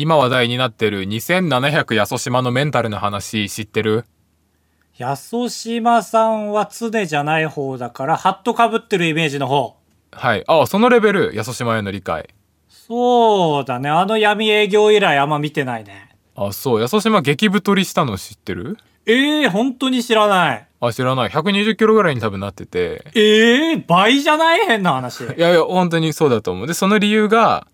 今話題になってる2700やそ島のメンタルの話知ってる？やそ島さんは常じゃない方だから、ハットかぶってるイメージの方。はい。あ、そのレベル、やそ島への理解。そうだね。あの闇営業以来あんま見てないね。あ、そう。やそ島激太りしたの知ってる？ええー、本当に知らない。あ、知らない。120キロぐらいに多分なってて。ええー、倍じゃない？変な話。いやいや、本当にそうだと思う。で、その理由が、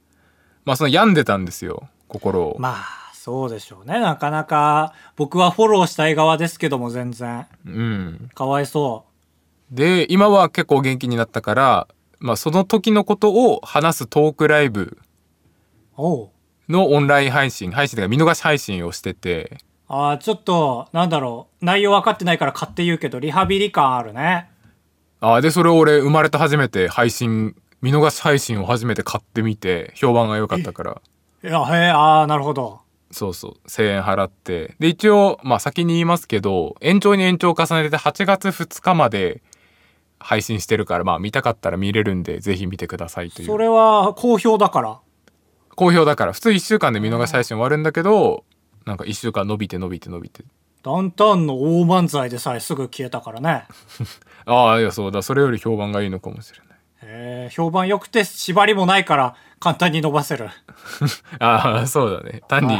まあ、その病んでたんですよ。心を。まあ、そうでしょうね。なかなか、僕はフォローしたい側ですけども、全然。うん。かわいそで、今は結構元気になったから、まあ、その時のことを話すトークライブう。おう。のオンライン配信、配信というか見逃し配信をしてて、ああ、ちょっと、なんだろう。内容分かってないから買って言うけど、リハビリ感あるね。あで、それを俺生まれて初めて配信、見逃し配信を初めて買ってみて、評判が良かったから、いや、へえ、ああ、なるほど。そうそう、1000円払って。で、一応、まあ先に言いますけど、延長に延長を重ねて8月2日まで配信してるから、まあ見たかったら見れるんで、ぜひ見てくださいという。それは好評だから。好評だから、普通1週間で見逃し配信終わるんだけど、なんか1週間伸びて伸びて伸びて。ダウンタウンの大漫才でさえすぐ消えたからね。ああ、いや、そうだ、それより評判がいいのかもしれない。へえ、評判良くて縛りもないから簡単に伸ばせる。ああ、そうだね。単に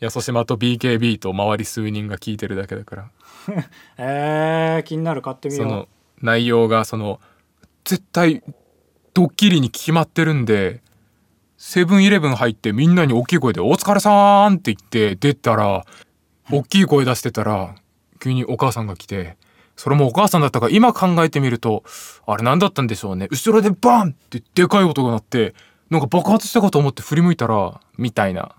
やそ島と BKB と周り数人が聞いてるだけだから。えー、気になる買ってみよう。その内容がその絶対ドッキリに決まってるんでセブンイレブン入ってみんなに大きい声で「お疲れさん!」って言って出たら大きい声出してたら急にお母さんが来てそれもお母さんだったから今考えてみるとあれ何だったんでしょうね後ろでバンってでかい音が鳴ってなんか爆発したかと思って振り向いたらみたいな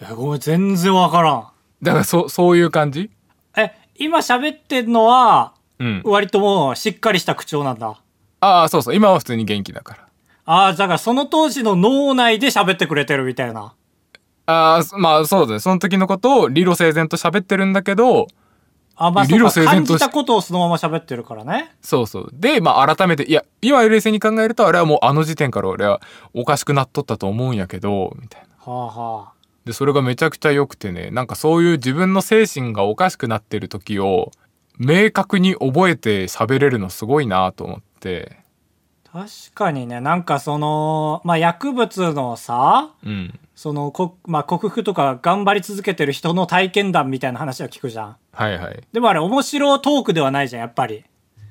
えごめん、全然わからん。だからそそういう感じ？え、今喋ってんのは、うん割ともうしっかりした口調なんだ。ああそうそう今は普通に元気だからああ、だからその当時の脳内で喋ってくれてるみたいな。ああ、そまあそうだね。その時のことを理路整然と喋ってるんだけど、あ、まあ理路整然と感じことをそのまま喋ってるからね。そうそう。で、まあ改めて、いや、今冷静に考えると、あれはもうあの時点から俺はおかしくなっとったと思うんやけど、みたいな。はあはあ。で、それがめちゃくちゃ良くてね、なんかそういう自分の精神がおかしくなってる時を、明確に覚えて喋れるのすごいなと思って。確かにね、なんかその、まあ薬物のさ、うん。そのこ、まあ、克服とか頑張り続けてる人の体験談みたいな話は聞くじゃん。はいはい。でもあれ面白トークではないじゃん、やっぱり。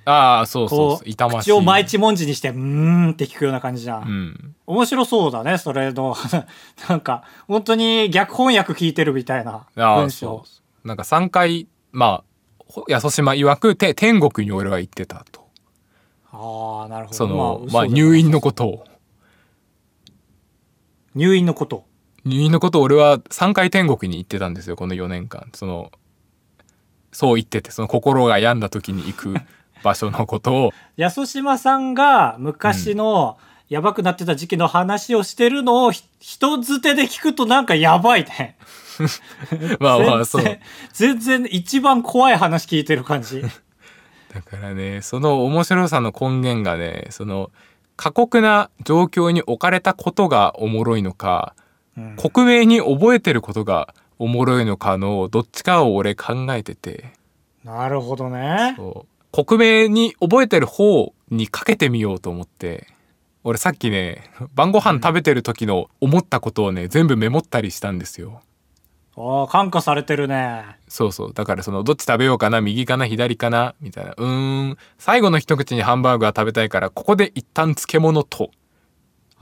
ああ、そうそうこそう。痛ましい。口を毎日文字にして、うーんって聞くような感じじゃん。うん。面白そうだね、それの。なんか、本当に逆翻訳聞いてるみたいなああ、文章。なんか3回、まあ、ほやそ島曰く、て天国に俺は行ってたと。ああ、なるほど。その、嘘まあ、だ入院のことを。入院のこと。入院のことを俺は3回天国に行ってたんですよ、この4年間。その、そう言ってて、その心が病んだ時に行く 場所のことを、安島さんが昔のやばくなってた時期の話をしてるのをひ人づてで聞くとなんかやばいね。まあまあそう。全然全然一番怖い話聞いてる感じ。だからね、その面白さの根源がね、その、過酷な状況に置かれたことがおもろいのか、うん克明に覚えてることがおもろいのかのどっちかを俺考えてて、なるほどね。そう。克明に覚えてる方にかけてみようと思って。俺さっきね晩ご飯食べてる時の思ったことをね全部メモったりしたんですよ。ああ、感化されてるね。そうそう。だからそのどっち食べようかな右かな左かなみたいな。うーん。最後の一口にハンバーグは食べたいからここで一旦漬物と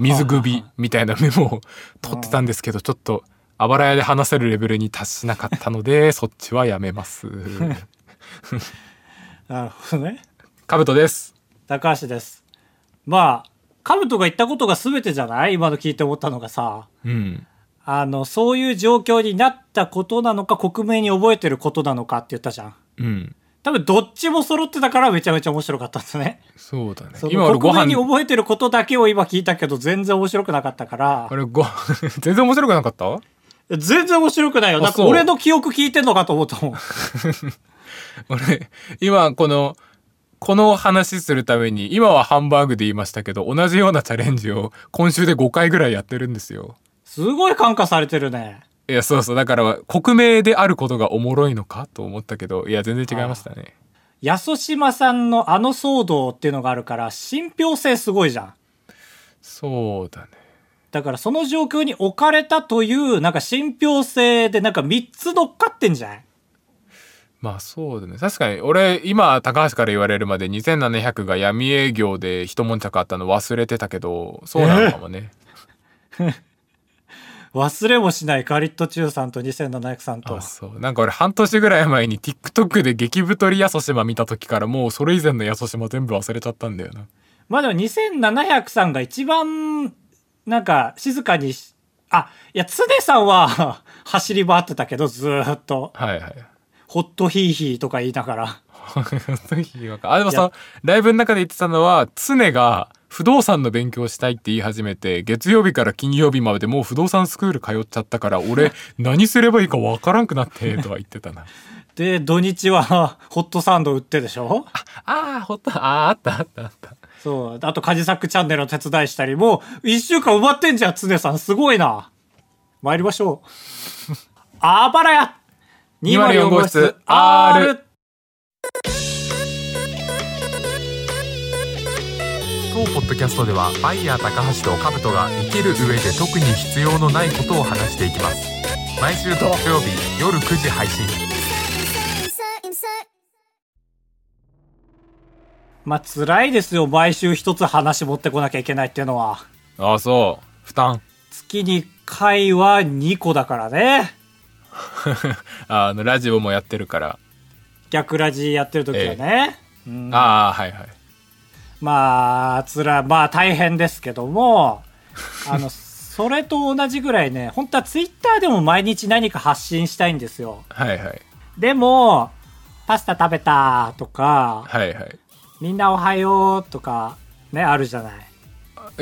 水首みたいなメモを取ってたんですけどちょっとあばら屋で話せるレベルに達しなかったので そっちはやめます。なるほどね。カブトです。高橋です。まあ、カブトが言ったことが全てじゃない？今の聞いて思ったのがさ、うん。あの、そういう状況になったことなのか、克明に覚えてることなのかって言ったじゃん。うん多分どっちも揃ってたからめちゃめちゃ面白かったんですね。そうだね今俺ご飯に覚えてることだけを今聞いたけど全然面白くなかったからあ、れご 全然面白くなかった？全然面白くないよ。なんかあそう俺の記憶聞いてんのかと思ったもん。俺今このこの話するために今はハンバーグで言いましたけど同じようなチャレンジを今週で5回ぐらいやってるんですよすごい感化されてるね。いやそうそう。だから国名であることがおもろいのかと思ったけどいや全然違いましたね。安島さんのあの騒動っていうのがあるから、信憑性すごいじゃん。そうだね。だからその状況に置かれたという、なんか信憑性でなんか3つ乗っかってんじゃない？まあそうだね。確かに俺今高橋から言われるまで2700が闇営業で一悶着あったの忘れてたけどそうなのかもね、忘れもしないガリット中さんと2700さんとあ。そうなんか俺半年ぐらい前に TikTok で激太りやそ島見た時からもうそれ以前のやそ島全部忘れちゃったんだよなまあでも2700さんが一番、なんか静かにし、あ、いや、常さんは 走り回ってたけど、ずーっと。はいはいホットヒーヒーとか言いながら。あでもさライブの中で言ってたのは常が不動産の勉強したいって言い始めて月曜日から金曜日までもう不動産スクール通っちゃったから俺 何すればいいかわからんくなってとは言ってたなで、土日はホットサンド売ってでしょ？ああほったあーあったあったあったそう。あと、カジサックチャンネルの手伝いしたり、もう、一週間埋まってんじゃん、常さん。すごいな。参りましょう。あばらや204号室 R 当ポッドキャストではバイヤー高橋とカブトが生きる上で特に必要のないことを話していきます毎週土曜日夜9時配信.まあ、辛いですよ。毎週一つ話持ってこなきゃいけないっていうのは。ああそう負担月に1回は2個だからね。あ あのラジオもやってるから、逆ラジやってる時はね。うんああはいはいまあ、つら、まあ大変ですけども、あの、それと同じぐらいね、本当はツイッターでも毎日何か発信したいんですよ。はいはい。でも、パスタ食べたとか、はいはい。みんなおはようとか、ね、あるじゃない。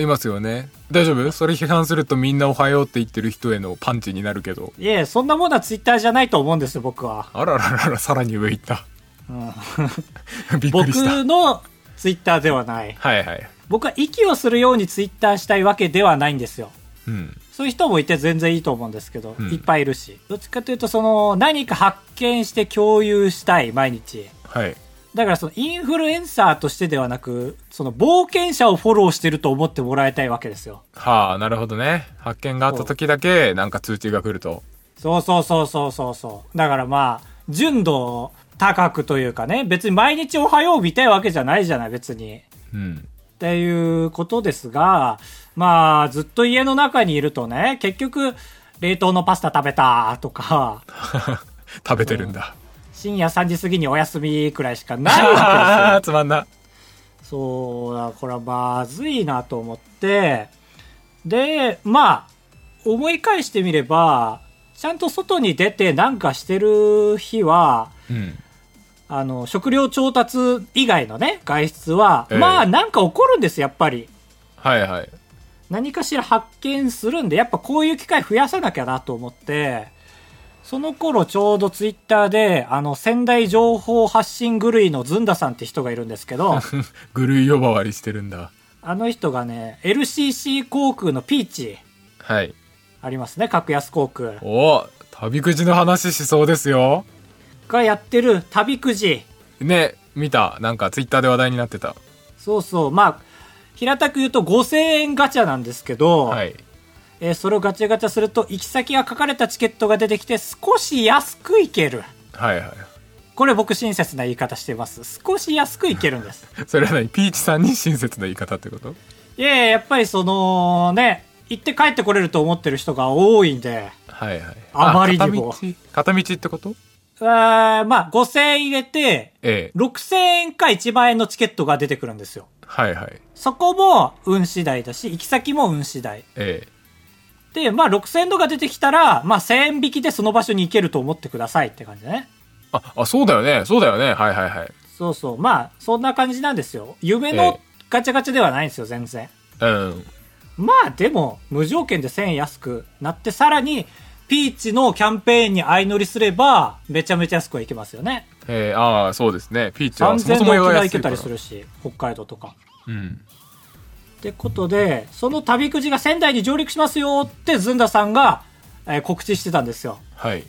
いますよね。大丈夫？それ批判するとみんなおはようって言ってる人へのパンチになるけど。いえ、そんなものはツイッターじゃないと思うんですよ、僕は。あららららさらに上行った。うん、びっくりした。僕のツイッターではない。はいはい僕は息をするようにツイッターしたいわけではないんですよ。うんそういう人もいて全然いいと思うんですけど、うんいっぱいいるし。どっちかというと、その、何か発見して共有したい、毎日。はいだからそのインフルエンサーとしてではなく、その冒険者をフォローしてると思ってもらいたいわけですよ。はあなるほどね発見があった時だけなんか通知が来るとそうそうそうそうそうそう。だからまあ、純度高くというかね、別に毎日おはよう見たいわけじゃないじゃない、別に。うん。っていうことですが、まあ、ずっと家の中にいるとね、結局、冷凍のパスタ食べたとか、食べてるんだ。深夜3時過ぎにお休みくらいしかないわけです つまんな。そうだ、これはまずいなと思って、で、まあ、思い返してみれば、ちゃんと外に出てなんかしてる日は、うんあの、食料調達以外のね、外出は、ええ。まあなんか起こるんです、やっぱり。はいはい。何かしら発見するんで、やっぱこういう機会増やさなきゃなと思って、その頃ちょうどツイッターで、あの、仙台情報発信狂いのずんださんって人がいるんですけど、ぐるい呼ばわりしてるんだ。あの人がね、LCC 航空のピーチ、はい。ありますね、格安航空。お旅くじの話しそうですよがやってる旅くじ。ね見た。なんかツイッターで話題になってた。そうそう、まあ、平たく言うと5000円ガチャなんですけど、はい。えーそれをガチャガチャすると行き先が書かれたチケットが出てきて少し安く行ける。はいはい。これ僕親切な言い方してます。少し安く行けるんです。それは何？ピーチさんに親切な言い方ってこと？いやいや、やっぱりそのね、行って帰ってこれると思ってる人が多いんで、はいはい。あまりにも。片道？片道ってこと？あーまあ5000円入れて、ええ6000円か1万円のチケットが出てくるんですよ。はいはいそこも運次第だし、行き先も運次第。ええで、まあ6000円とか出てきたら、まあ1000円引きでその場所に行けると思ってくださいって感じだね。ああそうだよねそうだよねはいはいはいそうそう。まあ、そんな感じなんですよ。夢えのえガチャガチャではないんですよ、全然。うんまあでも、無条件で1000円安くなって、さらに、ピーチのキャンペーンに相乗りすれば、めちゃめちゃ安くはいけますよね。ええああそうですねピーチはそも3000そも円で沖縄行けたりするし、北海道とか。うんってことで、その旅くじが仙台に上陸しますよってずんださんが、えー告知してたんですよ。はい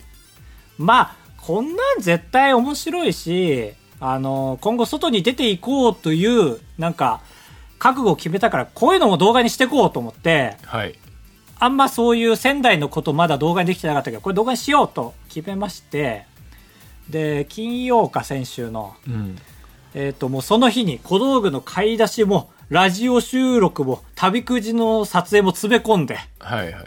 まあ、こんなん絶対面白いし、あの、今後外に出ていこうという、なんか、覚悟を決めたから、こういうのも動画にしていこうと思って、はいあんまそういう仙台のことまだ動画にできてなかったけど、これ動画にしようと決めまして、で、金曜か先週の、うん。えっ、と、もうその日に小道具の買い出しも、ラジオ収録も、旅くじの撮影も詰め込んで、はいはい。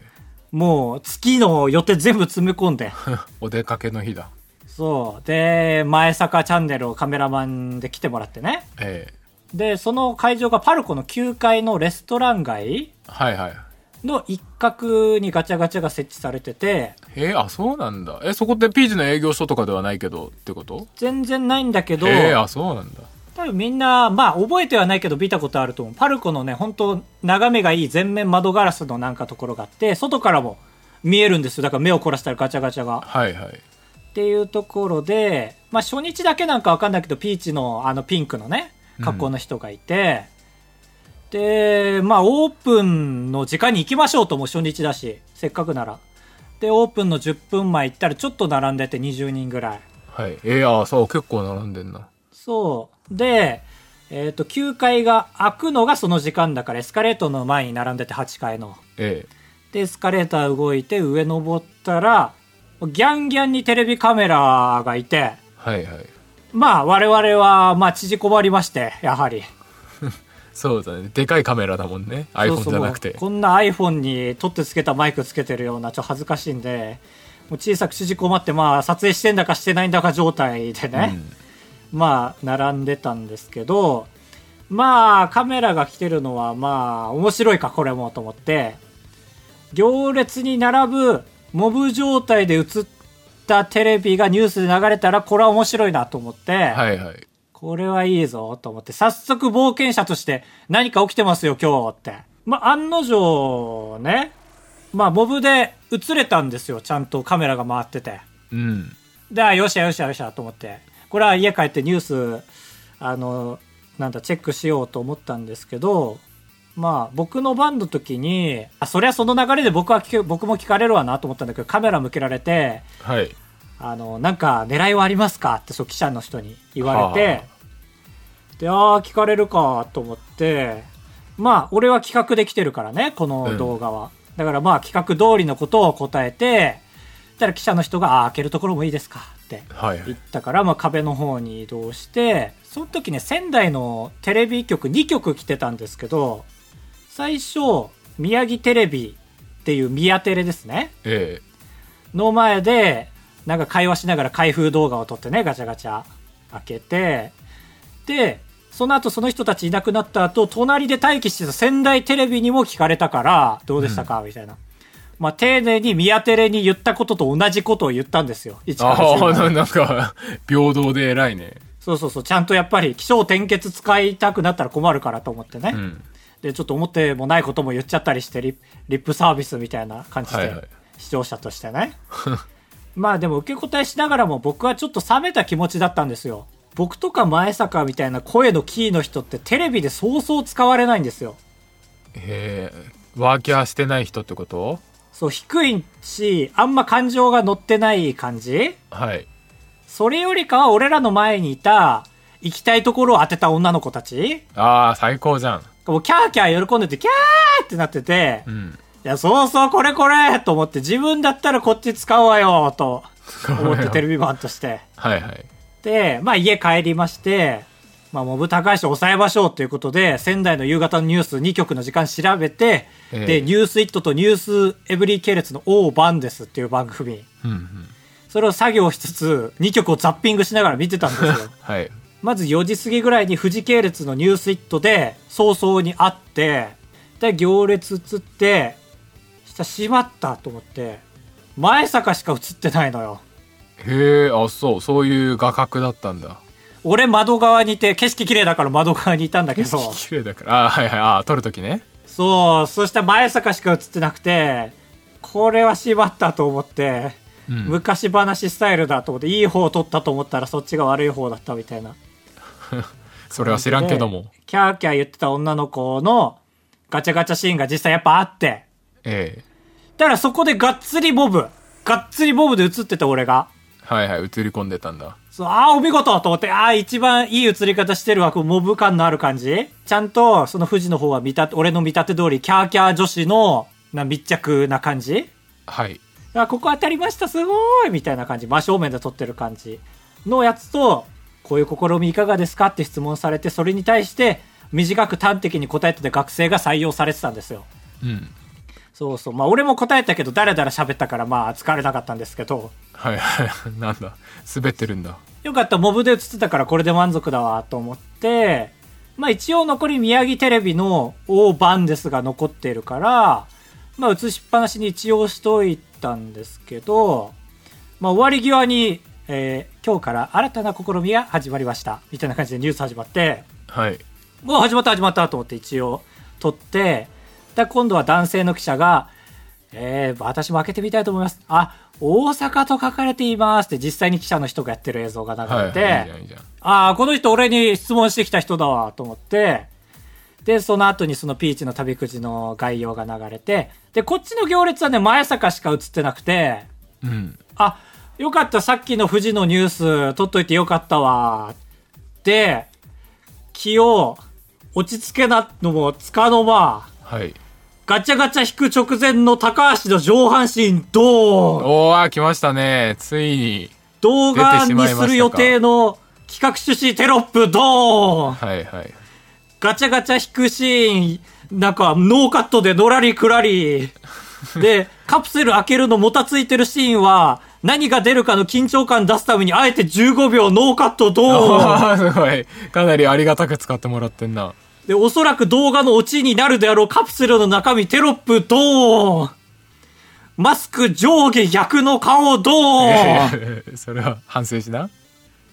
もう月の予定全部詰め込んで、お出かけの日だ。そう。で、前坂チャンネルをカメラマンで来てもらってね。ええ。で、その会場がパルコの9階のレストラン街。はいはいの一角にガチャガチャが設置されてて、えー、あそうなんだえそこってピーチの営業所とかではないけどってこと？全然ないんだけど、えー、あそうなんだ多分みんな、まあ覚えてはないけど見たことあると思う。パルコのね、本当眺めがいい全面窓ガラスのなんかところがあって、外からも見えるんですよ。だから目を凝らしたらガチャガチャが。はいはいっていうところで、まあ初日だけなんかわかんないけど、ピーチのあのピンクのね、格好の人がいて、で、まあオープンの時間に行きましょうともう初日だし、せっかくなら。で、オープンの10分前行ったらちょっと並んでて20人ぐらい。はいえー、あそう結構並んでんなそう。で、えっ、と、9階が開くのがその時間だから、エスカレートの前に並んでて8階の。えで、エスカレーター動いて上登ったら、ギャンギャンにテレビカメラがいて、えはいはいまあ我々は、まあ縮こまりまして、やはり。そうだね。でかいカメラだもんね。iPhone じゃなくて。こんな iPhone に取ってつけたマイクつけてるような、ちょっと恥ずかしいんで、もう小さく縮こまって、まあ撮影してんだかしてないんだか状態でね。まあ、並んでたんですけど、まあ、カメラが来てるのは、まあ、面白いか、これも、と思って、行列に並ぶ、モブ状態で映ったテレビがニュースで流れたら、これは面白いなと思って、はいはいこれはいいぞ、と思って、早速冒険者として、何か起きてますよ、今日って。まあ、案の定、ね、まあ、モブで映れたんですよ、ちゃんとカメラが回ってて。うんで、あよっしゃよっしゃよっしゃと思って。これは家帰ってニュース、あの、なんだ、チェックしようと思ったんですけど、まあ、僕の番の時に、あ、そりゃその流れで僕は僕も聞かれるわなと思ったんだけど、カメラ向けられて、はいあの、なんか狙いはありますか？ってそう記者の人に言われはて、で、ああ、聞かれるかと思って、まあ、俺は企画できてるからね、この動画は。だからまあ、企画通りのことを答えて、たら記者の人が、ああ、開けるところもいいですかってはいはい行ったから、まあ、壁の方に移動して、その時ね、仙台のテレビ局2局来てたんですけど、最初、宮城テレビっていう宮テレですね。えの前で、なんか会話しながら開封動画を撮ってね、ガチャガチャ開けて、で、その後その人たちいなくなった後、隣で待機してた仙台テレビにも聞かれたから、どうでしたか、みたいな。まあ、丁寧に宮テレに言ったことと同じことを言ったんですよ。一から10まであななんか平等で偉いねそうそうそう、ちゃんとやっぱり気象転結使いたくなったら困るからと思ってね。うんで、ちょっと思ってもないことも言っちゃったりしてリ、リップサービスみたいな感じで、はいはい視聴者としてね。まあでも受け答えしながらも僕はちょっと冷めた気持ちだったんですよ。僕とか前坂みたいな声のキーの人ってテレビでそうそう使われないんですよ。へえ。ワーキャーしてない人ってこと？そう、低いし、あんま感情が乗ってない感じ？はい。それよりかは俺らの前にいた、行きたいところを当てた女の子たち？ああ最高じゃん。もうキャーキャー喜んでて、キャーってなってて、うん。いや、そうそう、これこれと思って、自分だったらこっち使うわよと思ってテレビマンとして。はいはいで、まあ家帰りまして、まあモブ高橋を抑えましょうということで、仙台の夕方のニュース2局の時間調べて、ええで、ニュースイットとニュースエブリー系列のオーバンですっていう番組。うんうんそれを作業しつつ、2曲をザッピングしながら見てたんですよ。はいまず4時過ぎぐらいに富士系列のニュースイットで早々に会って、で、行列映って、したしまったと思って、前坂しか映ってないのよ。へえあそうそういう画角だったんだ俺窓側にいて、景色綺麗だから窓側にいたんだけど、綺麗だからあはいはいあ撮るときねそう、そしたら前坂しか映ってなくて、これはしまったと思って、うん昔話スタイルだと思って、いい方を取ったと思ったらそっちが悪い方だったみたいな。それは知らんけどもでキャーキャー言ってた女の子のガチャガチャシーンが実際やっぱあって。ええだからそこでがっつりボブ。がっつりボブで映ってた俺が。はいはい映り込んでたんだ。そう、ああ、お見事と思って、ああ、一番いい映り方してるわ、こうモブ感のある感じ？ちゃんと、その富士の方は見立て、俺の見立て通り、キャーキャー女子の、な、密着な感じ？はい。あ、ここ当たりました、すごいみたいな感じ。真正面で撮ってる感じのやつと、こういう試みいかがですかって質問されて、それに対して、短く端的に答えてて学生が採用されてたんですよ。うんそうそう。まあ、俺も答えたけど、だらだら喋ったから、まあ、疲れなかったんですけど、はいはい。なんだ。滑ってるんだ。よかった、モブで映ってたからこれで満足だわ、と思って、まあ一応残り宮城テレビの大番ですが残ってるから、まあ映しっぱなしに一応しといたんですけど、まあ終わり際に、えー今日から新たな試みが始まりました。みたいな感じでニュース始まって、はい。もう始まった始まったと思って一応撮って、で今度は男性の記者が、えー、私も開けてみたいと思います。あ、大阪と書かれていますって実際に記者の人がやってる映像が流れて、ああ、この人俺に質問してきた人だわ、と思って、で、その後にそのピーチの旅くじの概要が流れて、で、こっちの行列はね、前坂しか映ってなくて、うんあ、よかった、さっきの富士のニュース撮っといてよかったわ。で、気を落ち着けなのもつかの間、はいガチャガチャ引く直前の高橋の上半身ドーンおー来ましたね。ついに動画にする予定の企画趣旨テロップドーンはいはい。ガチャガチャ引くシーン、なんか、ノーカットでのらりくらり。で、カプセル開けるのもたついてるシーンは、何が出るかの緊張感出すために、あえて15秒ノーカットド ーン。すごい。かなりありがたく使ってもらってんなで、おそらく動画のオチになるであろうカプセルの中身テロップドーン。マスク上下逆の顔ドーン。それは反省しな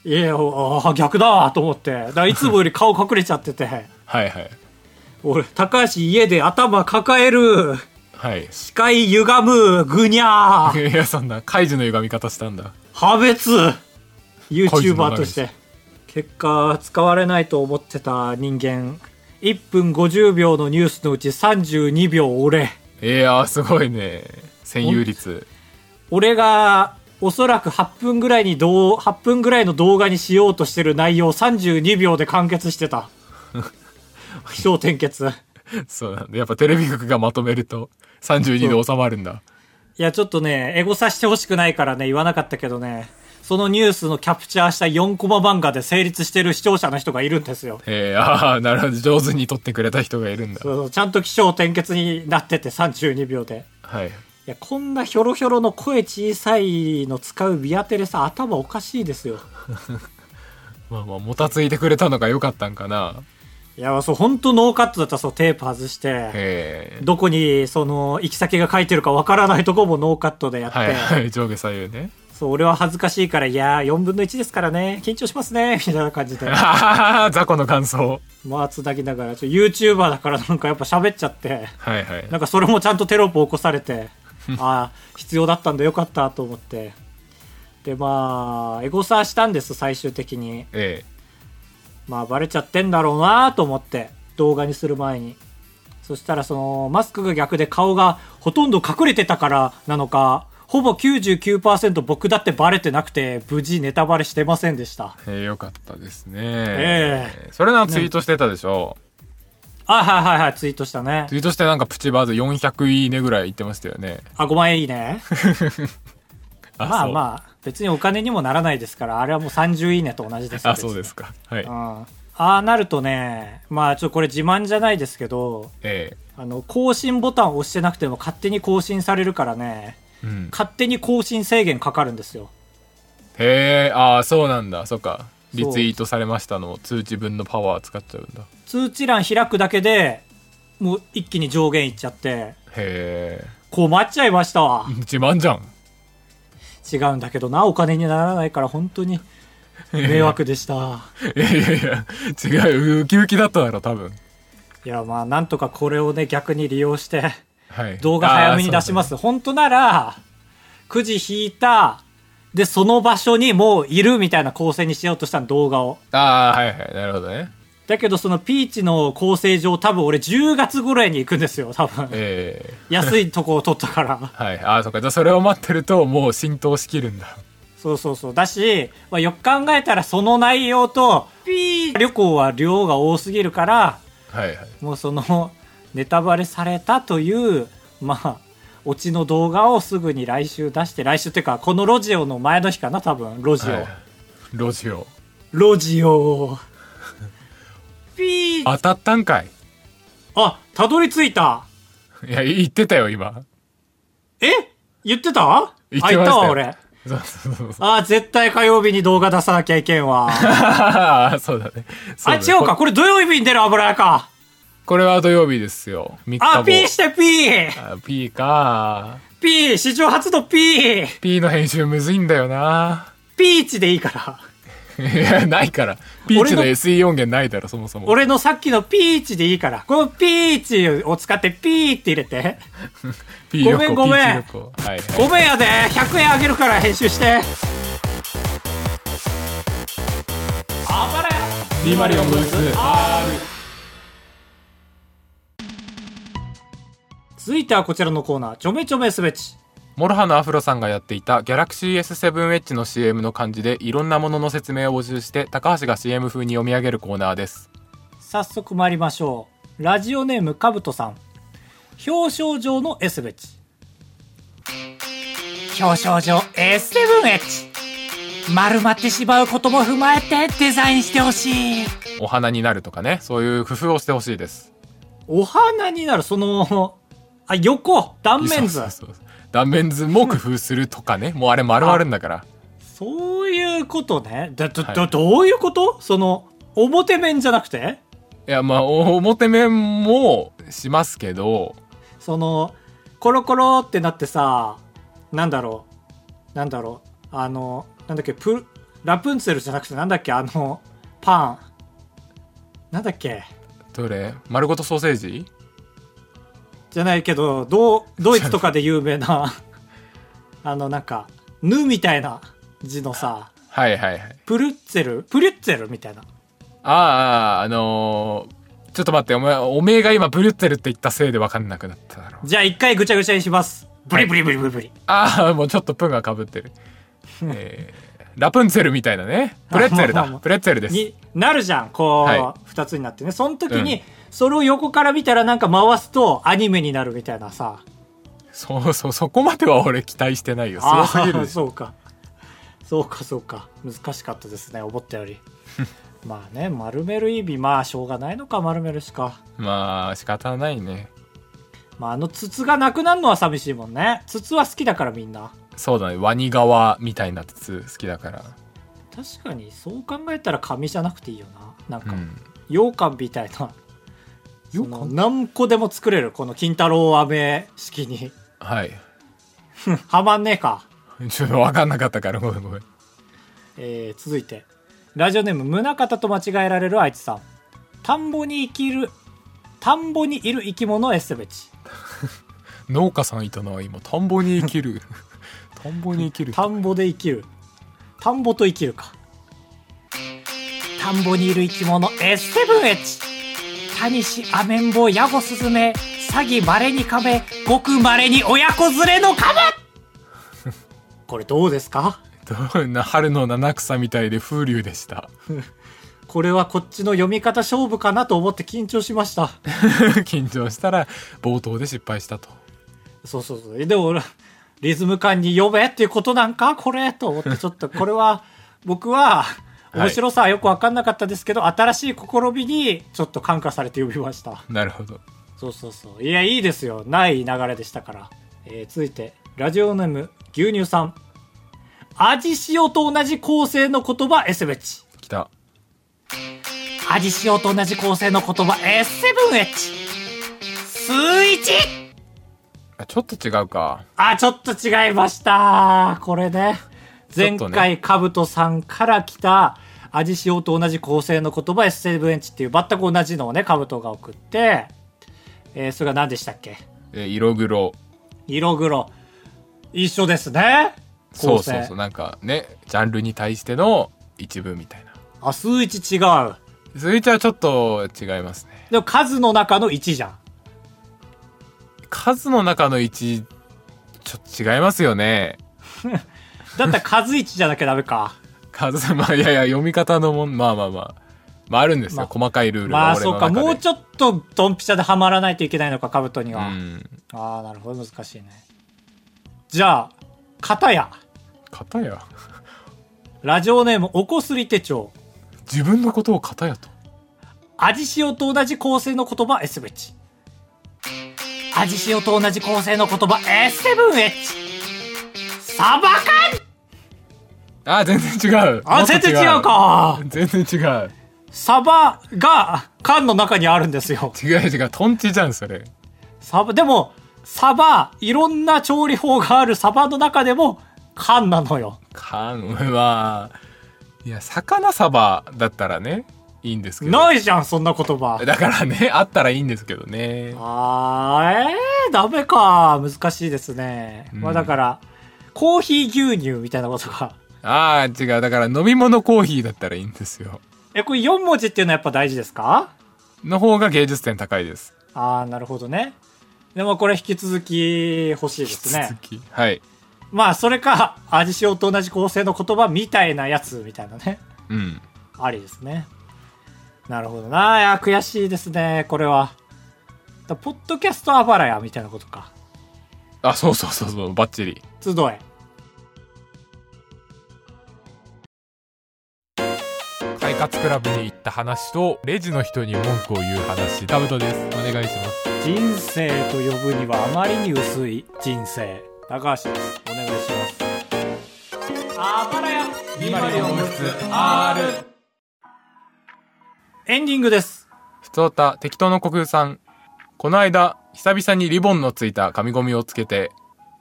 いや、ああ、逆だと思って。だいつもより顔隠れちゃってて。はいはい俺、高橋家で頭抱える。はい視界歪む、ぐにゃー。いやそんなカイジの歪み方したんだ破滅 !YouTuber 中として。結果、使われないと思ってた人間。1分50秒のニュースのうち32秒俺。いやーすごいね占有率俺が、おそらく8分ぐらいに動、8分ぐらいの動画にしようとしてる内容を32秒で完結してた。気象転結。そうなんだやっぱテレビ局がまとめると32で収まるんだいや、ちょっとね、エゴさしてほしくないからね、言わなかったけどね、そのニュースのキャプチャーした4コマ漫画で成立してる視聴者の人がいるんですよ。えー、ああなるほど。上手に撮ってくれた人がいるんだ。そうそう。ちゃんと気承転結になってて32秒で。はい。いや、こんなヒョロヒョロの声小さいの使うビアテレさ、頭おかしいですよ。まあまあもたついてくれたのが良かったんかな。いや、そう、本当ノーカットだったらそう、テープ外して、えー、どこに、その、行き先が書いてるかわからないとこもノーカットでやって、はいはい上下左右ねそう、俺は恥ずかしいから、いやー、4分の1ですからね、緊張しますね、みたいな感じで。雑魚の感想まあ、つなぎながら、ちょ YouTuber だからなんかやっぱ喋っちゃって、はいはいなんかそれもちゃんとテロップ起こされて、ああ、必要だったんだ、よかったと思って。で、まあ、エゴサーしたんです、最終的に。えまあ、バレちゃってんだろうなと思って、動画にする前に。そしたら、その、マスクが逆で顔がほとんど隠れてたからなのか、ほぼ99%僕だってバレてなくて、無事ネタバレしてませんでした。えー、よかったですね。えそれならツイートしてたでしょ、あ、はいはいはい、ツイートしたね。ツ。イートしてなんかプチバズ400いいねぐらい言ってましたよね。あ、5万円いいね。まああまあ、別にお金にもならないですから、あれはもう30いいねと同じですあそうですか。はい。うん。ああなるとね、まあちょっとこれ自慢じゃないですけど、えあの、更新ボタンを押してなくても勝手に更新されるからね、えうん。勝手に更新制限かかるんですよ。へえああそうなんだ。そっか。リツイートされましたの通知分のパワー使っちゃうんだ。通知欄開くだけで、もう一気に上限いっちゃって、へえ困っちゃいましたわ。自慢じゃん。違うんだけどな、お金にならないから本当に。迷惑でした。いやいやいや違うウキウキだっただろ多分。いや、まあなんとかこれをね、逆に利用して、はい動画早めに出しまあす。本当なら、くじ引いた、で、その場所にもういるみたいな構成にしようとしたの動画を。あーはいはいなるほどねだけどそのピーチの構成上多分俺10月ぐらいに行くんですよ、多分。え安いとこを取ったから。ー、はいああそっかじゃあそれを待ってるともう浸透しきるんだそうそうそう。だし、まあ、よく考えたらその内容と、ピー旅行は量が多すぎるから、はいはいもうその、ネタバレされたという、まあ、オチの動画をすぐに来週出して、来週っていうか、このロジオの前の日かな、多分、ロジオ。はいロジオロジオ。ピー当たったんかいあ、たどり着いた。いや言ってたよ今え？言ってた？言っあ、てたよ言ったわ、俺。そうそうそうそうあ、絶対火曜日に動画出さなきゃいけんわ。あ そうだねだね違うか。これ土曜日に出る油屋か。これは土曜日ですよ。3日後あ、ピーしてピー。あ P か。ピー史上初のピー。P の編集むずいんだよな。ピーチでいいから。いやないから。ピーチの SE 音源ないだろそもそも。俺のさっきのピーチでいいから。このピーチを使ってピーって入れて。P ごめんごめん。はいはい。ごめんやで。100円あげるから編集して。あばれビーマリオンブー。ス続いてはこちらのコーナー、ちょめちょめすべち。モロハのアフロさんがやっていた Galaxy S7 Edge の CM の漢字でいろんなものの説明を募集して高橋が CM 風に読み上げるコーナーです早速参りましょう。ラジオネームかぶとさん。表彰状の S ベチ。表彰状 S7H。丸まってしまうことも踏まえてデザインしてほしい。お花になるとかねそういう工夫をしてほしいですお花になる、その、あ、横、断面図。そうそうそう断面図も工夫するとかね。もうあれ丸々んだから。そういうことね。だ、ど、はい。ど、どういうこと？その、表面じゃなくて？いやまあお表面もしますけど。その、コロコロってなってさ、なんだろう？なんだろう？あの、なんだっけ、プ、ラプンツェルじゃなくてなんだっけ、あの、パン。なんだっけ？どれ？丸ごとソーセージ？じゃないけど、ド、ドイツとかで有名な、あの、なんか、ぬみたいな字のさ、はいはいはい。プルッツェル？プリュッツェルみたいな。ああああのーちょっと待ってお前おめえが今ブリュッツェルって言ったせいで分かんなくなっただろじゃあ一回ぐちゃぐちゃにします。ブリブリブリブリブリ。ああもうちょっとプンがかぶってる、えー、ラプンツェルみたいなね。プレッツェルまあまあまあ。だプレッツェルです。になるじゃん。こう、は二つになってね。その時に、うんそれを横から見たらなんか回すとアニメになるみたいなさ。そうそうそこまでは俺期待してないよ。すごすぎるそうか。そうかそうか。難しかったですね思ったより。まあね丸める意味まあしょうがないのか丸めるしか。まあ仕方ないね。まああの筒がなくなるのは寂しいもんね。筒は好きだからみんな。そうだね。ワニ側みたいな筒好きだから。確かにそう考えたら紙じゃなくていいよな。なんか、うん。羊羹みたいな羊羹その何個でも作れるこの金太郎飴式に。はい。はまんねえか。ちょっと分かんなかったからごめんごめん。えー続いて。ラジオネーム宗像と間違えられるあいつさん。田んぼに生きる田んぼにいる生き物エスベチ。農家さんいたな今。田んぼに生きる。田んぼに生きる。田んぼで生きる。田んぼと生きるか。田んぼにいる生き物 S7H タニシアメンボヤゴスズメサギマレにカメごくまれに親子連れのカメ これどうですか？どんな春の七草みたいで風流でした。これはこっちの読み方勝負かなと思って緊張しました。緊張したら冒頭で失敗したと。そうそうそう。でも俺、リズム感に呼べっていうことなんか？これ？と思って、ちょっとこれは、僕は、い面白さはよくわかんなかったですけど、新しい試みに、ちょっと感化されて呼びました。なるほどそうそうそう。いや、いいですよ。ない流れでしたから。えー続いて、ラジオネーム、牛乳さん。味塩と同じ構成の言葉、S ベチ。来た味塩と同じ構成の言葉、S7H。スイッチあちょっと違うかあ、ちょっと違いました。これね。前回、かぶとさんから来た、味塩と同じ構成の言葉 S7H っていう全く同じのをね、かぶとが送って、えーそれが何でしたっけ？え色黒色黒。一緒ですね。そうそうそうなんかねジャンルに対しての一部みたいなあ、数一違う。スイッチはちょっと違いますねでも数の中の1じゃん。数の中の1ちょっと違いますよね だったら数1じゃなきゃダメか。数まあいやいや読み方のもんまあまあまあまああるんですよ、まあ細かいルールがまあそうか、もうちょっとドンピシャではまらないといけないのか、カブトには。うんああ、なるほど、難しいね。じゃあ、片や、片や？ラジオネーム、おこすり手帳。自分のことを片やと？味塩と同じ構成の言葉 S7H。味塩と同じ構成の言葉 S7H。サバ缶あ全然違うあ、全然違うか全然違うサバが缶の中にあるんですよ。違う違うトンチじゃんそれサバ、でも、サバ、いろんな調理法があるサバの中でも缶なのよ。かんまあいや魚サバだったらねいいんですけどないじゃん、そんな言葉。だからねあったらいいんですけどねあー、えー、ダメか。難しいですね。うんまあだから、コーヒー牛乳みたいなことが。ああ違うだから飲み物コーヒーだったらいいんですよえ、これ4文字っていうのはやっぱ大事ですか？の方が芸術点高いですあー、なるほどね。でもこれ引き続き欲しいですね。続きはいまあそれか、味塩と同じ構成の言葉みたいなやつみたいなね。うんありですね。なるほどな。いや、悔しいですね、これは。だポッドキャストあばらやみたいなことか。あそうそうそうそうバッチリ集え。快活クラブに行った話とレジの人に文句を言う話。ダブトです。お願いします。人生と呼ぶにはあまりに薄い人生。高橋です。お願いします。あばらや。エンディングです。ふつおた適当の国さん。この間久々にリボンのついた紙ゴミをつけて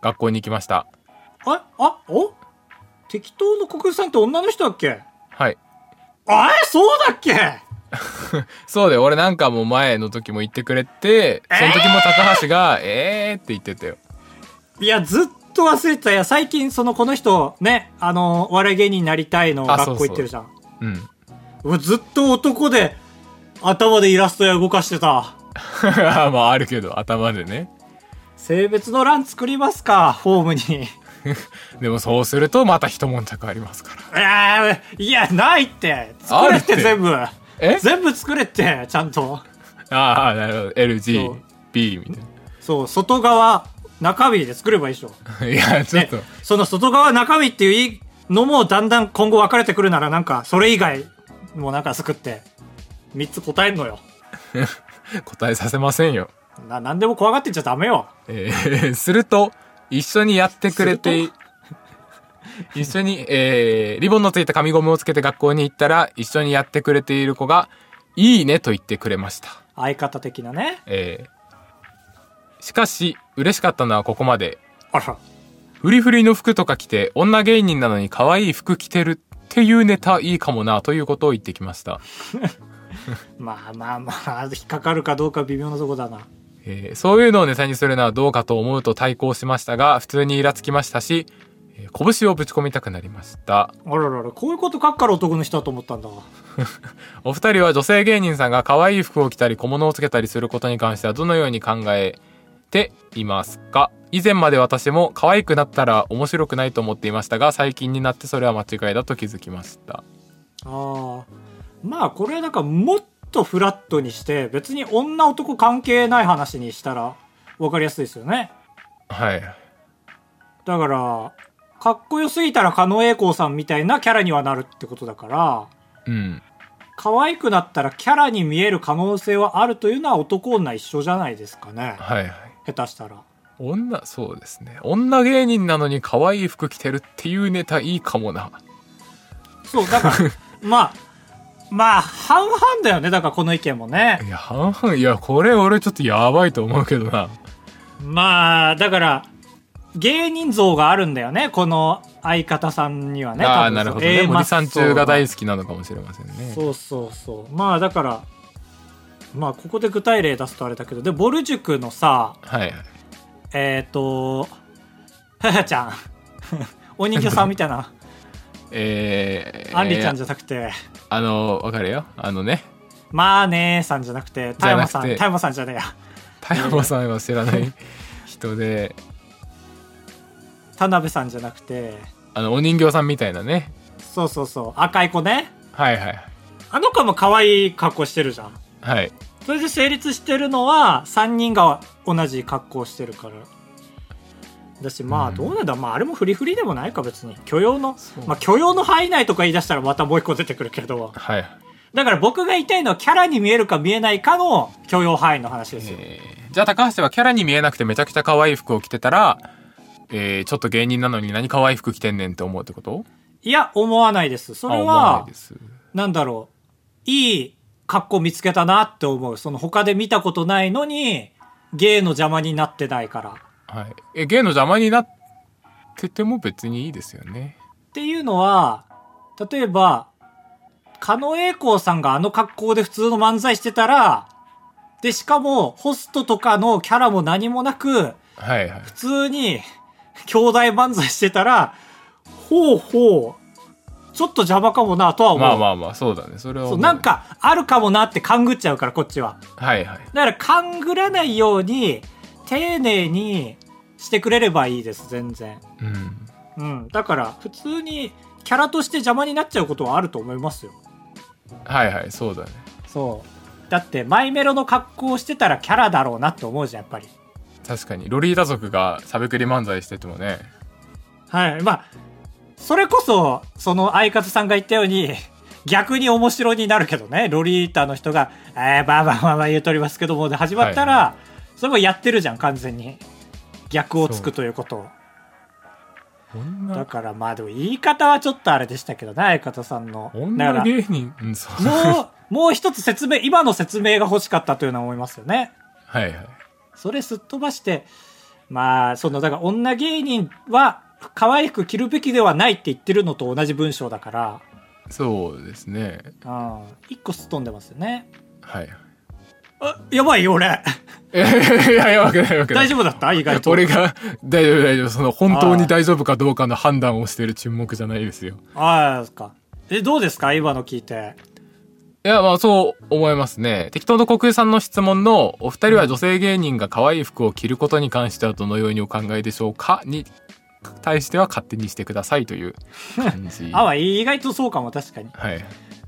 学校に行きました。あ、あ、お？適当の国さんって女の人だっけ？はいあれ？そうだっけ？そうで俺なんかも前の時も言ってくれてその時も高橋が「えー」って言ってたよ。いや、ずっと忘れてた。いや、最近、その、この人、ね、あの、お笑い芸人になりたいのあ学校行ってるじゃん。うん。うわずっと男で、頭でイラストや動かしてた。まああるけど頭でね。性別の欄作りますか、フォームに。でもそうするとまた一悶着ありますからえー、いや、ないって。作れって全部。え？全部作れって、ちゃんと。ああなるほどそう LGB みたいそう、外側、中身で作ればいいでしょ。な いやちょっと、ね、その外側中身っていうのもだんだん今後分かれてくるならなんか、それ以外もなんか作って、3つ答えんのよ。答えさせませんよな、なんでも怖がってんじゃダメよ。えーすると一緒にやってくれてす一緒に、えーリボンのついた紙ゴムをつけて学校に行ったら一緒にやってくれている子が「いいね」と言ってくれました相方的なね。えーしかし嬉しかったのはここまであら。フリフリの服とか着て女芸人なのに可愛い服着てるっていうネタいいかもなということを言ってきました、まあまあまあ、引っかかるかどうか微妙なとこだな。えーそういうのをネタにするのはどうかと思うと対抗しましたが普通にイラつきましたし、えー拳をぶち込みたくなりましたあららら、こういうこと書くから男の人だと思ったんだわ。お二人は女性芸人さんが可愛い服を着たり小物をつけたりすることに関してはどのように考えていますか？以前まで私も可愛くなったら面白くないと思っていましたが最近になってそれは間違いだと気づきましたああ。まあこれなんかもっとフラットにして、別に女男関係ない話にしたら分かりやすいですよね。はいだから、かっこよすぎたら狩野英孝さんみたいなキャラにはなるってことだから、うん可愛くなったらキャラに見える可能性はあるというのは男女一緒じゃないですかね。はいはい下手したら。女そうですね女芸人なのに可愛い服着てるっていうネタいいかもなそう、だから、まあ、まあ、半々だよね。だからこの意見もね。いや半々いやこれ俺ちょっとやばいと思うけどなまあ、だから、芸人像があるんだよね。この相方さんにはね。ああなるほどね森三中が大好好きなのかもしれませんねそうそうそう。まあ、だから、まあ、ここで具体例出すとあれだけど、で、ボル塾のさ、はいはいえっ、ー、と、はやちゃん。お人形さんみたいな。えー、あんりちゃんじゃゃなくて、あのわかるよ。あのね。まあねーさんじゃなくて、田山さん、田山さんじゃねえや。田山さんは知らない 人で。田辺さんじゃなくて、あのお人形さんみたいなね。そうそうそう、赤い子ね。はいはい。あの子も可愛い格好してるじゃん。はい。それで成立してるのは、3人が同じ格好してるから。だし、まあ、うんどうなんだ、まあ、あれもフリフリでもないか、別に。許容のまあ、許容の範囲内とか言い出したらまたもう一個出てくるけど。はいだから僕が言いたいのは、キャラに見えるか見えないかの許容範囲の話ですよ。えーじゃあ高橋はキャラに見えなくてめちゃくちゃ可愛い服を着てたら、えーちょっと芸人なのに何可愛い服着てんねんって思うってこと？いや、思わないです。それはなんだろう。いい格好見つけたなって思う。その他で見たことないのに、芸の邪魔になってないから。はい。え芸の邪魔になってても別にいいですよね。っていうのは、例えば、狩野英孝さんがあの格好で普通の漫才してたら、で、しかも、ホストとかのキャラも何もなく、はいはい。普通に、兄弟漫才してたら、ほうほう、ちょっと邪魔かもなとは思う。まあまあまあそうだね。それはそう、思うなんか、あるかもなって勘ぐっちゃうから、こっちは。はいはい。だから、勘ぐらないように、丁寧にしてくれればいいです、全然。うんうん。だから、普通に、キャラとして邪魔になっちゃうことはあると思いますよ。はいはいそうだねそう。だって、マイメロの格好をしてたらキャラだろうなって思うじゃん、やっぱり。確かにロリータ族がしゃべくり漫才しててもねはい。まあ、それこそ、その相方さんが言ったように、逆に面白になるけどね、ロリータの人が、えー、ばあばあばあば言うとりますけども、で始まったら、はそれもやってるじゃん、完全に。逆をつくということ。だからまあでも言い方はちょっとあれでしたけどね、相方さんの。だ女芸人うん。そうもう、もう一つ説明、今の説明が欲しかったというのは思いますよね。はいはい。それすっ飛ばして、まあ、その、だから女芸人は可愛く着るべきではないって言ってるのと同じ文章だから、そうですね。うん、一個すっ飛んでますよね。はいあ、やばいよ、俺。いやいやいやわけないわけない大丈夫だった？意外と。俺が大丈夫大丈夫その本当に大丈夫かどうかの判断をしている沈黙じゃないですよああ、ですか。え、どうですか？今の聞いて。いやまあそう思いますね適当の国有さんの質問のお二人は女性芸人が可愛い服を着ることに関してはどのようにお考えでしょうか？に対しては勝手にしてくださいという感じ あ、意外とそうかも、確かに。はい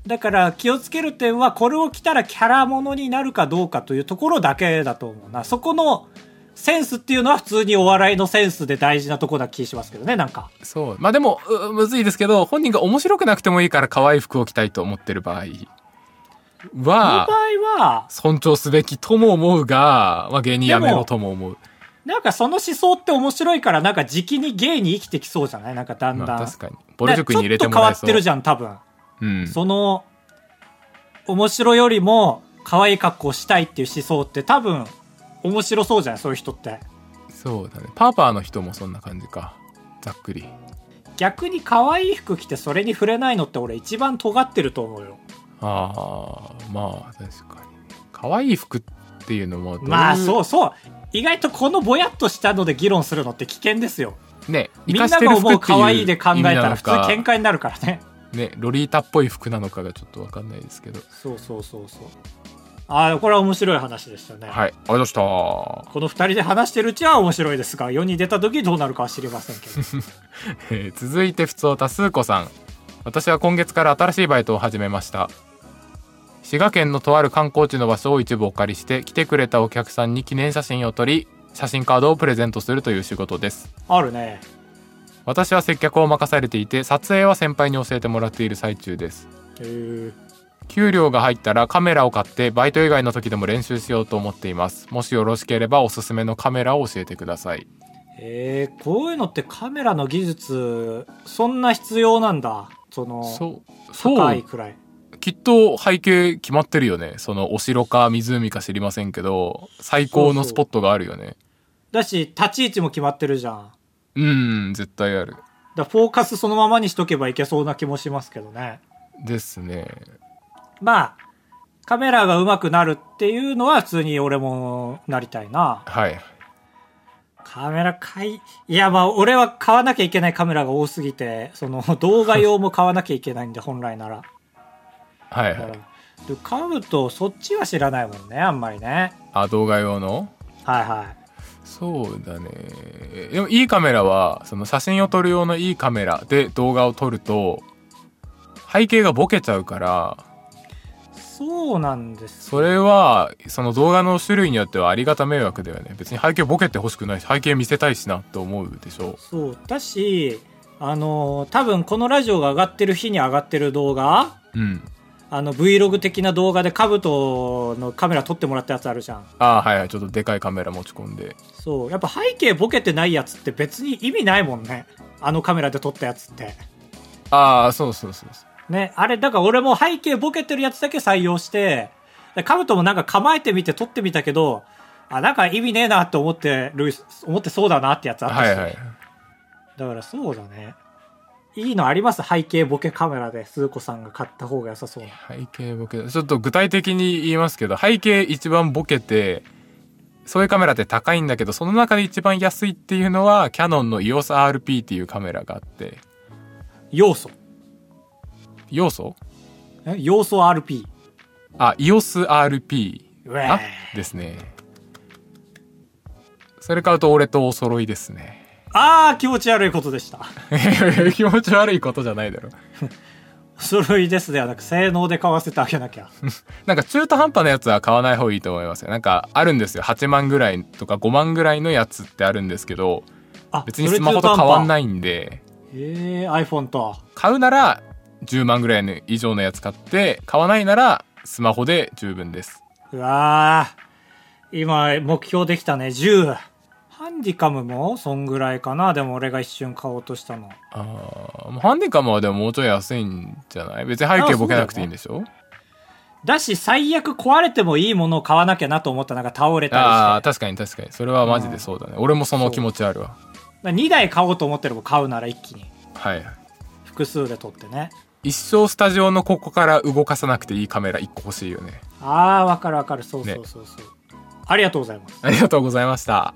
だから気をつける点は、これを着たらキャラものになるかどうかというところだけだと思うな。そこのセンスっていうのは普通にお笑いのセンスで大事なところだ気しますけどね、なんか。そうまあでもうむずいですけど本人が面白くなくてもいいから可愛い服を着たいと思ってる場合この場は合は、尊重すべきとも思うが、まあ、芸人やめろとも思うなんかその思想って面白いから、なんか時期に芸に生きてきそうじゃない？なんかだんだん。まあ確かにボル塾に入れてもちょっと変わらえそうってるじゃん、多分。うんその、面白よりも可愛い格好したいっていう思想って多分、面白そうじゃないそういう人って。そうだねパーパーの人もそんな感じかざっくり逆に可愛い服着てそれに触れないのって俺一番尖ってると思うよ。ああまあ確かに可愛い服っていうのもまあそうそう。意外とこのぼやっとしたので議論するのって危険ですよ。ねみんなが思う可愛いで考えたら普通喧嘩になるからね。ねロリータっぽい服なのかがちょっとわかんないですけどそうそうそうそう。ああ、これは面白い話でしたね。はいありがとうございましたこの二人で話してるうちは面白いですが、世に出た時どうなるかは知りませんけど。えー続いてふつおたすーこさん私は今月から新しいバイトを始めました滋賀県のとある観光地の場所を一部お借りして来てくれたお客さんに記念写真を撮り写真カードをプレゼントするという仕事ですあるね。私は接客を任されていて撮影は先輩に教えてもらっている最中です。給料が入ったらカメラを買ってバイト以外の時でも練習しようと思っています。もしよろしければおすすめのカメラを教えてください。えー、こういうのってカメラの技術、そんな必要なんだ。その、そう高いくらい。きっと背景決まってるよね。そのお城か湖か知りませんけど最高のスポットがあるよね。だし、立ち位置も決まってるじゃん。うん絶対ある。だフォーカスそのままにしとけばいけそうな気もしますけどね。ですね。まあ、カメラが上手くなるっていうのは普通に俺もなりたいな。はい。カメラ買い、いやまあ俺は買わなきゃいけないカメラが多すぎて、その動画用も買わなきゃいけないんで 本来なら。はいはい。でカブトそっちは知らないもんねあんまりね。あ動画用の？はいはいそうだね。でもいいカメラはその写真を撮る用のいいカメラで動画を撮ると背景がボケちゃうからそうなんですそれはその動画の種類によってはありがた迷惑だよね。別に背景ボケてほしくないし背景見せたいしなって思うでしょ。そう。だしあの多分このラジオが上がってる日に上がってる動画うんあの Vlog 的な動画でカブトのカメラ撮ってもらったやつあるじゃん。ああはいはい。ちょっとでかいカメラ持ち込んで。そう。やっぱ背景ボケてないやつって別に意味ないもんね。あのカメラで撮ったやつって。ああそうそうそうそう。ね。あれだから俺も背景ボケてるやつだけ採用してでカブトもなんか構えてみて撮ってみたけどあなんか意味ねえなって思ってる思ってそうだなってやつあったし、はいはい。だからそうだねいいのあります？背景ボケカメラでスー子さんが買った方が良さそうな。背景ボケ。ちょっと具体的に言いますけど背景一番ボケてそういうカメラって高いんだけどその中で一番安いっていうのはキャノンの EOSRP っていうカメラがあって。要素。要素？え？要素 RP あ EOSRP うえあですね。それ買うと俺とお揃いですねああ気持ち悪いことでした。気持ち悪いことじゃないだろ。揃いです。ではなく性能で買わせてあげなきゃ。なんか中途半端なやつは買わない方がいいと思いますよ。なんかあるんですよ。8万ぐらいとか5万ぐらいのやつってあるんですけどあ別にスマホと変わんいないんで。ええ iPhone と。買うなら10万ぐらいの以上のやつ買って買わないならスマホで十分です。うわー。今目標できたね。10ハンディカムもそんぐらいかな。でも俺が一瞬買おうとしたの。あーハンディカムはでももうちょい安いんじゃない？別に背景ボケなくていいんでしょ？だし最悪壊れてもいいものを買わなきゃなと思った。のが倒れたりああして確かに確かに。それはマジでそうだね。俺もその気持ちあるわ。2台買おうと思ってれば買うなら一気に。はい。はい複数で撮ってね。一生スタジオのここから動かさなくていいカメラ1個欲しいよね。ああわかるわかる。そうそうそうそう、ありがとうございます。ありがとうございました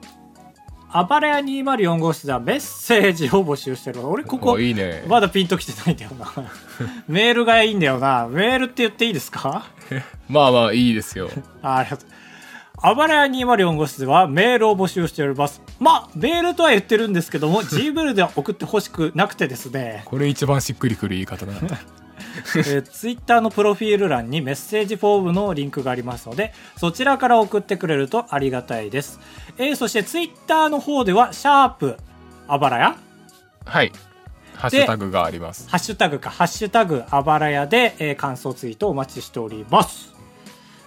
あばらや204号室ではメッセージを募集してる。俺ここおいいね。まだピンときてないんだよな。メールがいいんだよな。メールって言っていいですか？まあまあいいですよ。あありがとう。あばらや204号室ではメールを募集しております。まあメールとは言ってるんですけども Gmail では送ってほしくなくてですね。これ一番しっくりくる言い方だなえー、ツイッターのプロフィール欄にメッセージフォームのリンクがありますのでそちらから送ってくれるとありがたいです、えーそしてツイッターの方ではシャープあばらや？はい。ハッシュタグがあります。ハッシュタグか、ハッシュタグ、あばらやで、えー感想ツイートお待ちしております。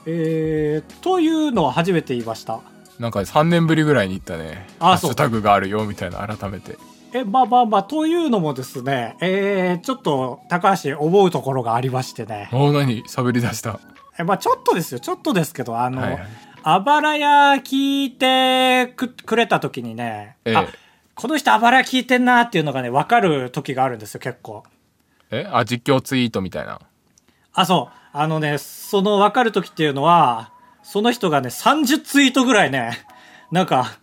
えー、というのは初めて言いました。なんか3年ぶりぐらいに言ったね。あそう。ハッシュタグがあるよみたいな改めてえ、まあまあまあ、というのもですね、えー、ちょっと、高橋思うところがありましてね。お何？喋り出した。え、まあちょっとですよ、ちょっとですけど、あの、はいはい。あばらや聞いてくくれた時にね、ええ。あ、この人あばらや聞いてんなっていうのがね、わかる時があるんですよ、結構。え？あ実況ツイートみたいな。あ、そう。あのね、その分かる時っていうのは、その人がね、30ツイートぐらいね、なんか、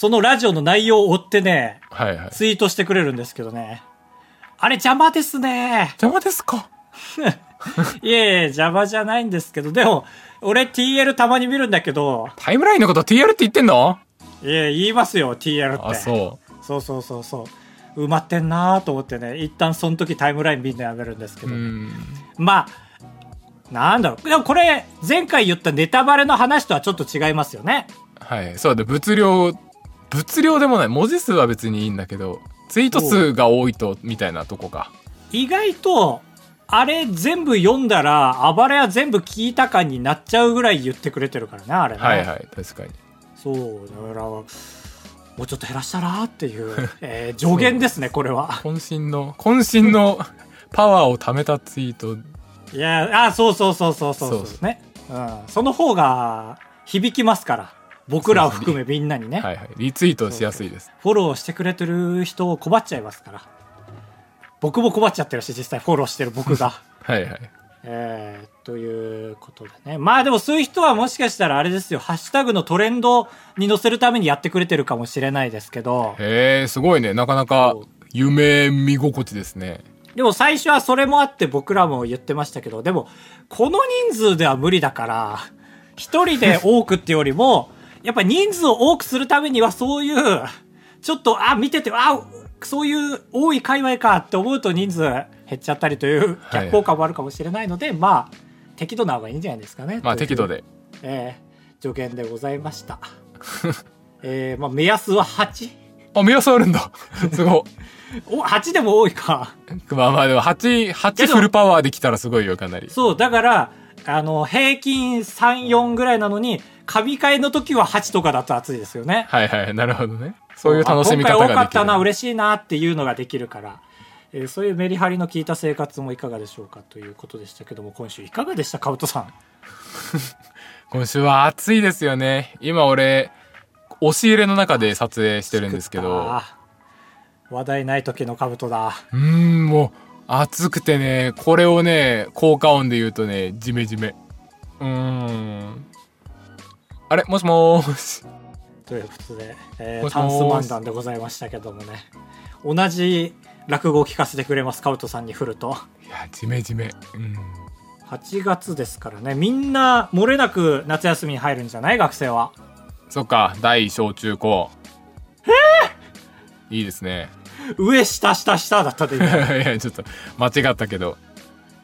そのラジオの内容を追ってね、はいはいツイートしてくれるんですけどね。あれ邪魔ですね。邪魔ですか？いえいえ、邪魔じゃないんですけど、でも、俺 TL たまに見るんだけど、タイムラインのこと TL って言ってんの？いえ、言いますよ、TL って。あそそうそうそうそう。埋まってんなーと思ってね、一旦その時タイムライン見るのやめるんですけど、ううんまあ、なんだろう。でもこれ、前回言ったネタバレの話とはちょっと違いますよね。はいそうだ物量物量でもない文字数は別にいいんだけどツイート数が多いとみたいなとこか意外と、あれ全部読んだら、あばれや全部聞いた感になっちゃうぐらい言ってくれてるからね、あれね。はいはい確かにそう、だから、もうちょっと減らしたらっていう、えー助言ですね、これは。渾身の渾身のパワーを貯めたツイートいや、あ、そうそうそうそうそうそうそうね。うん。その方が響きますから。僕らを含めみんなにね。はいはいリツイートしやすいですフォローしてくれてる人を拒っちゃいますから。僕も拒っちゃってるし、実際フォローしてる僕が。はいはいえー、ということでね。まあでもそういう人はもしかしたらあれですよ、ハッシュタグのトレンドに載せるためにやってくれてるかもしれないですけど、へえすごいねなかなか夢見心地ですねでも最初はそれもあって僕らも言ってましたけど、でも、この人数では無理だから、一人で多くってよりも、やっぱ人数を多くするためにはそういう、ちょっと、あ、見てて、あ、そういう多い界隈かって思うと人数減っちゃったりというはい逆効果もあるかもしれないので、まあ、適度な方がいいんじゃないですかね。まあ適度で。えー助言でございました。えーまあ目安は 8? あ、目安あるんだ。すごお、8でも多いか。い。まあまあでも8、8フルパワーできたらすごいよ、かなり。そう、だから、あの、平均3、4ぐらいなのに、神替えの時は8とかだと熱いですよね。はいはい、なるほどね。そういう楽しみ方あ今回多かができる。ったな、嬉しいなっていうのができるから。えーそういうメリハリの効いた生活もいかがでしょうかということでしたけども、今週いかがでした？かぶとさん。今週は暑いですよね。今俺、押し入れの中で撮影してるんですけど。話題ない時のかぶとだ。うーん、もう、暑くてね、これをね、効果音で言うとね、ジメジメ。うーん。あれもしもーし。ということで、えータンス漫談でございましたけどもね。同じ落語を聞かせてくれます、カウトさんに振ると。いや、ジメジメ。うん。8月ですからね。みんな漏れなく夏休みに入るんじゃない？学生は。そっか、大小中高。いいですね。上、下、下、下だったでい今。や、ちょっと、間違ったけど。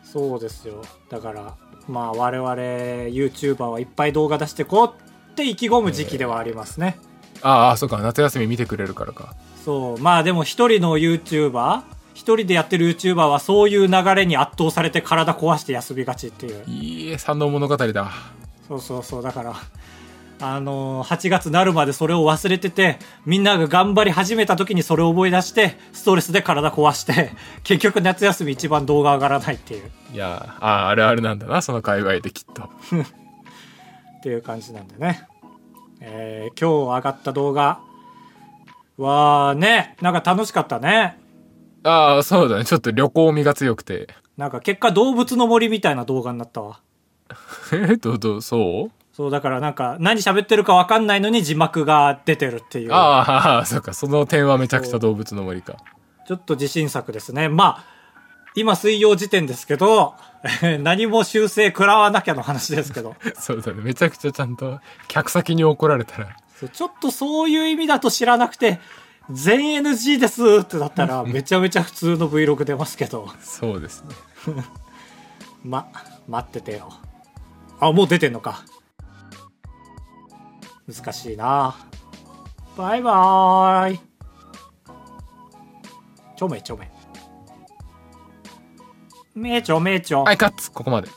そうですよ。だから、まあ我々 YouTuber はいっぱい動画出してこうって意気込む時期ではありますね。ああ、そっか、夏休み見てくれるからか。そう。まあでも一人の YouTuber、一人でやってる YouTuber はそういう流れに圧倒されて体壊して休みがちっていう。いいえ、三能物語だ。そうそうそう。だから、あのー8月なるまでそれを忘れてて、みんなが頑張り始めた時にそれを思い出して、ストレスで体壊して、結局夏休み一番動画上がらないっていう。いや、ああ、あるあるなんだな、その界隈できっと。っていう感じなんでね。えー今日上がった動画はね、なんか楽しかったね。ああ、そうだね。ちょっと旅行味が強くて。なんか結果動物の森みたいな動画になったわ。え？どうどうそう？そう、だからなんか何喋ってるかわかんないのに字幕が出てるっていう。ああ、そうか。その点はめちゃくちゃ動物の森か。ちょっと自信作ですね。まあ、今水曜時点ですけど、何も修正食らわなきゃの話ですけど。そうだね。めちゃくちゃちゃんと、客先に怒られたら。ちょっとそういう意味だと知らなくて、全 NG ですってだったら めちゃめちゃ普通の Vlog 出ますけど。そうですね。ま、待っててよ。あ、もう出てんのか。難しいなバイバーイ。ちょめちょめ。名著名著。はい、カッツここまで。